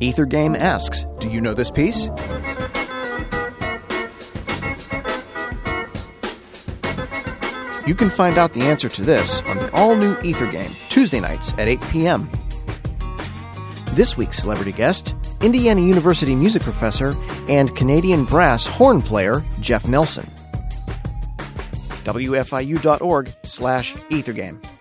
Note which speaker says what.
Speaker 1: Ether Game asks, Do you know this piece? You can find out the answer to this on the all new Ether Game, Tuesday nights at 8 p.m. This week's celebrity guest, Indiana University music professor and Canadian brass horn player Jeff Nelson. WFIU.org slash Ethergame.